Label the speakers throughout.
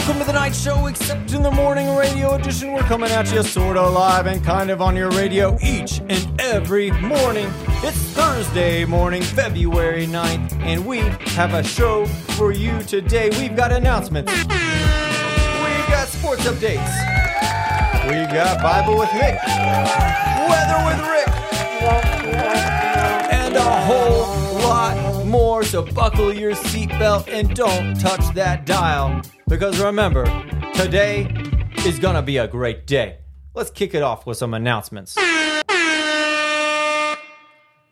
Speaker 1: Welcome to the Knight show, except in the morning radio edition. We're coming at you sort of live and kind of on your radio each and every morning. It's Thursday morning, February 9th, and we have a show for you today. We've got announcements, we've got sports updates, we've got Bible with Nick, weather with Rick, and a whole lot more. So buckle your seatbelt and don't touch that dial. Because remember, today is gonna be a great day. Let's kick it off with some announcements.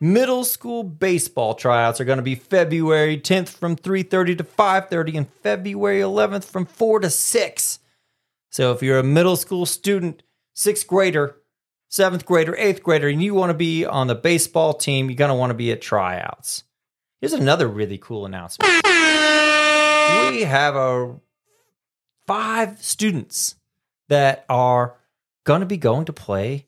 Speaker 1: Middle school baseball tryouts are going to be February 10th from 3:30 to 5:30 and February 11th from 4 to 6. So if you're a middle school student, 6th grader, 7th grader, 8th grader and you want to be on the baseball team, you're going to want to be at tryouts. Here's another really cool announcement. We have a five students that are going to be going to play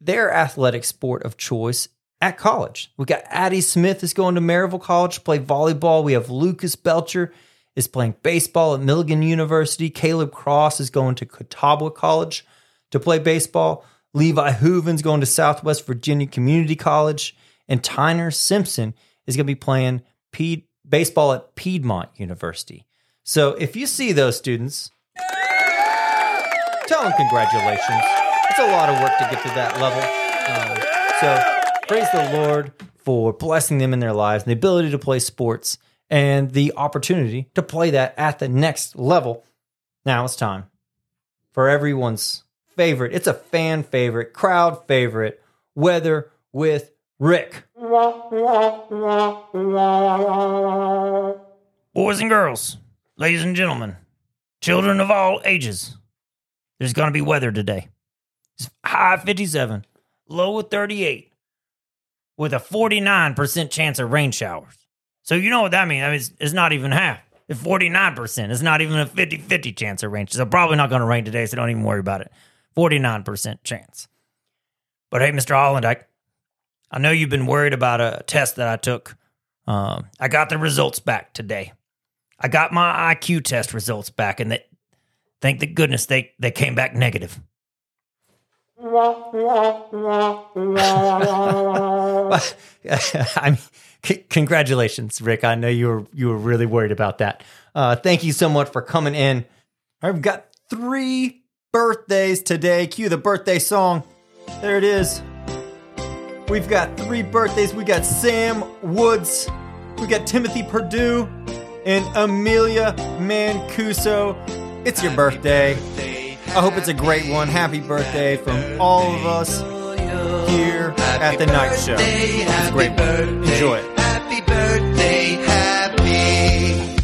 Speaker 1: their athletic sport of choice at college. We got Addie Smith is going to Maryville College to play volleyball. We have Lucas Belcher is playing baseball at Milligan University. Caleb Cross is going to Catawba College to play baseball. Levi Hooven's going to Southwest Virginia Community College. And Tyner Simpson is going to be playing Pied- baseball at Piedmont University. So if you see those students, tell them congratulations. It's a lot of work to get to that level. Um, so praise the Lord for blessing them in their lives and the ability to play sports and the opportunity to play that at the next level. Now it's time for everyone's favorite. It's a fan favorite, crowd favorite, weather with Rick.
Speaker 2: Boys and girls, ladies and gentlemen, children of all ages, there's going to be weather today. It's high 57, low of 38, with a 49% chance of rain showers. So you know what that means? I mean, it's, it's not even half. It's 49%. It's not even a 50 50 chance of rain. So probably not going to rain today, so don't even worry about it. 49% chance. But hey, Mr. Hollandike, I know you've been worried about a test that I took. Um, I got the results back today. I got my IQ test results back, and they, thank the goodness they, they came back negative.
Speaker 1: I mean, c- congratulations, Rick. I know you were you were really worried about that. Uh, thank you so much for coming in. I've got three birthdays today. Cue the birthday song. There it is. We've got three birthdays. We got Sam Woods. We got Timothy Purdue and Amelia Mancuso. It's your birthday. I hope it's a great one. Happy birthday from all of us here at the Knight show. It's a great one. Enjoy it.
Speaker 3: Happy birthday, happy.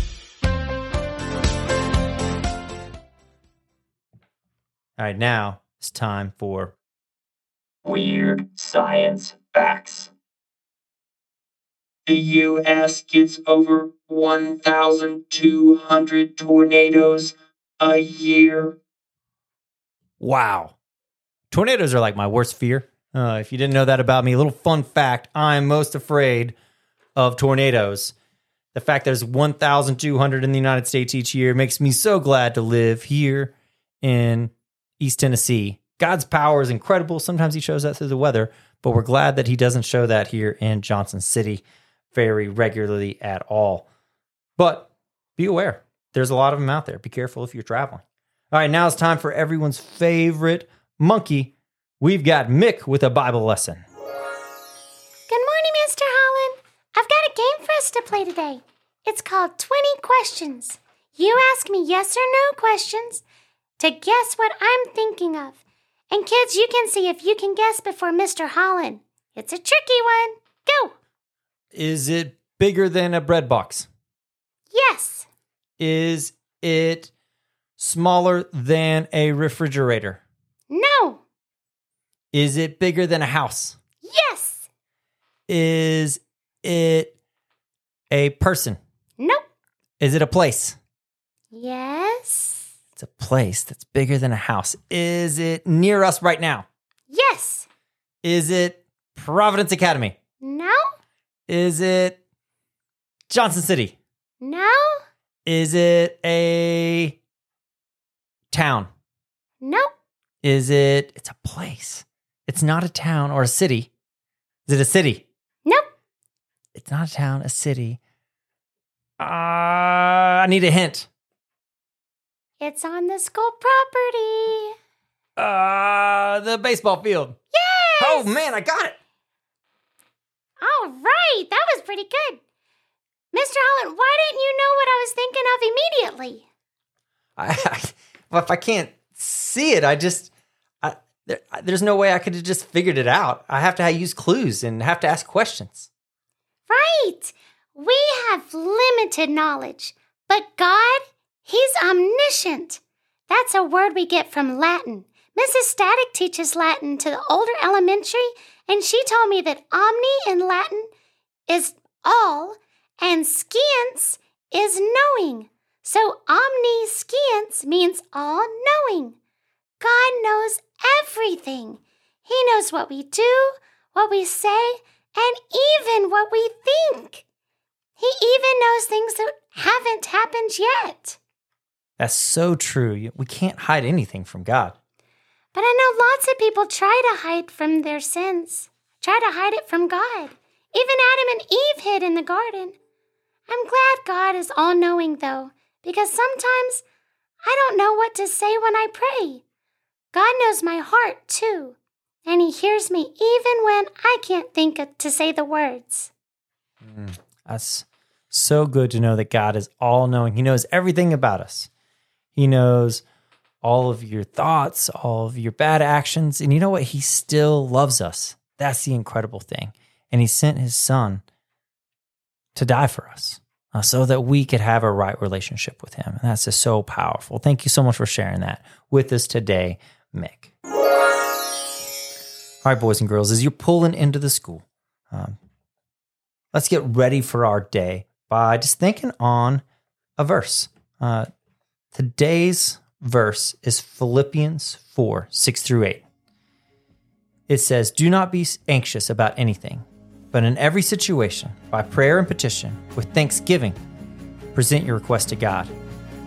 Speaker 1: All right, now it's time for
Speaker 4: Weird science facts. The U.S. gets over 1,200 tornadoes a year.
Speaker 1: Wow. Tornadoes are like my worst fear. Uh, if you didn't know that about me, a little fun fact I'm most afraid of tornadoes. The fact there's 1,200 in the United States each year makes me so glad to live here in East Tennessee. God's power is incredible. Sometimes He shows that through the weather, but we're glad that He doesn't show that here in Johnson City very regularly at all. But be aware, there's a lot of them out there. Be careful if you're traveling. All right, now it's time for everyone's favorite monkey. We've got Mick with a Bible lesson.
Speaker 5: Good morning, Mr. Holland. I've got a game for us to play today. It's called 20 Questions. You ask me yes or no questions to guess what I'm thinking of. And kids, you can see if you can guess before Mr. Holland. It's a tricky one.
Speaker 1: Is it bigger than a bread box?
Speaker 5: Yes.
Speaker 1: Is it smaller than a refrigerator?
Speaker 5: No.
Speaker 1: Is it bigger than a house?
Speaker 5: Yes.
Speaker 1: Is it a person?
Speaker 5: Nope.
Speaker 1: Is it a place?
Speaker 5: Yes.
Speaker 1: It's a place that's bigger than a house. Is it near us right now?
Speaker 5: Yes.
Speaker 1: Is it Providence Academy?
Speaker 5: No.
Speaker 1: Is it Johnson City?
Speaker 5: No.
Speaker 1: Is it a town?
Speaker 5: Nope.
Speaker 1: Is it? It's a place. It's not a town or a city. Is it a city?
Speaker 5: Nope.
Speaker 1: It's not a town, a city. Uh, I need a hint.
Speaker 5: It's on the school property.
Speaker 1: Uh, the baseball field.
Speaker 5: Yes.
Speaker 1: Oh man, I got it.
Speaker 5: All right. That was pretty good. Mr. Holland, why didn't you know what I was thinking of immediately?
Speaker 1: I, I well, if I can't see it, I just I, there, there's no way I could have just figured it out. I have to use clues and have to ask questions.
Speaker 5: Right. We have limited knowledge, but God, He's omniscient. That's a word we get from Latin. Mrs. Static teaches Latin to the older elementary, and she told me that omni in Latin is all, and science is knowing. So omniscience means all knowing. God knows everything. He knows what we do, what we say, and even what we think. He even knows things that haven't happened yet.
Speaker 1: That's so true. We can't hide anything from God.
Speaker 5: But I know lots of people try to hide from their sins, try to hide it from God. Even Adam and Eve hid in the garden. I'm glad God is all knowing, though, because sometimes I don't know what to say when I pray. God knows my heart, too, and He hears me even when I can't think to say the words.
Speaker 1: Mm, that's so good to know that God is all knowing. He knows everything about us. He knows all of your thoughts, all of your bad actions. And you know what? He still loves us. That's the incredible thing. And He sent His Son to die for us uh, so that we could have a right relationship with Him. And that's just so powerful. Thank you so much for sharing that with us today, Mick. All right, boys and girls, as you're pulling into the school, um, let's get ready for our day by just thinking on a verse. Uh, today's verse is Philippians 4 6 through 8. It says, Do not be anxious about anything, but in every situation, by prayer and petition, with thanksgiving, present your request to God.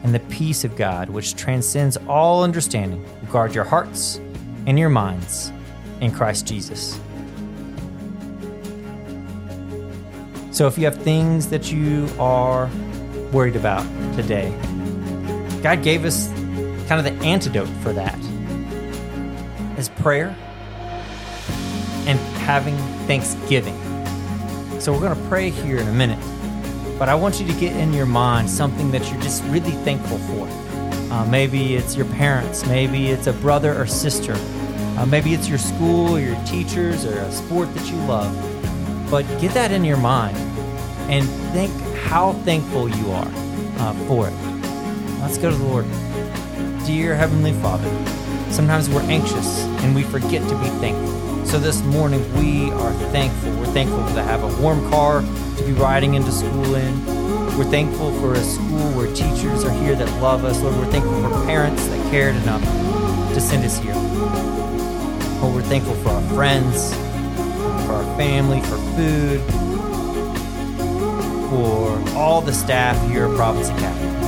Speaker 1: And the peace of God, which transcends all understanding, will guard your hearts and your minds in Christ Jesus. So if you have things that you are worried about today, God gave us kind of the antidote for that is prayer and having thanksgiving. So we're going to pray here in a minute, but I want you to get in your mind something that you're just really thankful for. Uh, maybe it's your parents, maybe it's a brother or sister, uh, maybe it's your school or your teachers or a sport that you love. But get that in your mind and think how thankful you are uh, for it. Let's go to the Lord. Dear Heavenly Father, sometimes we're anxious and we forget to be thankful. So this morning we are thankful. We're thankful to have a warm car to be riding into school in. We're thankful for a school where teachers are here that love us. Lord, we're thankful for parents that cared enough to send us here. Lord, we're thankful for our friends, for our family, for food, for all the staff here at Providence Academy.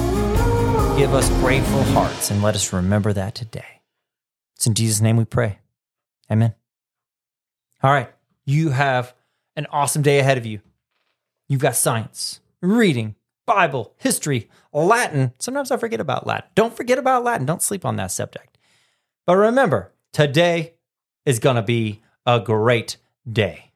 Speaker 1: Give us grateful hearts and let us remember that today. It's in Jesus' name we pray. Amen. All right. You have an awesome day ahead of you. You've got science, reading, Bible, history, Latin. Sometimes I forget about Latin. Don't forget about Latin. Don't sleep on that subject. But remember, today is going to be a great day.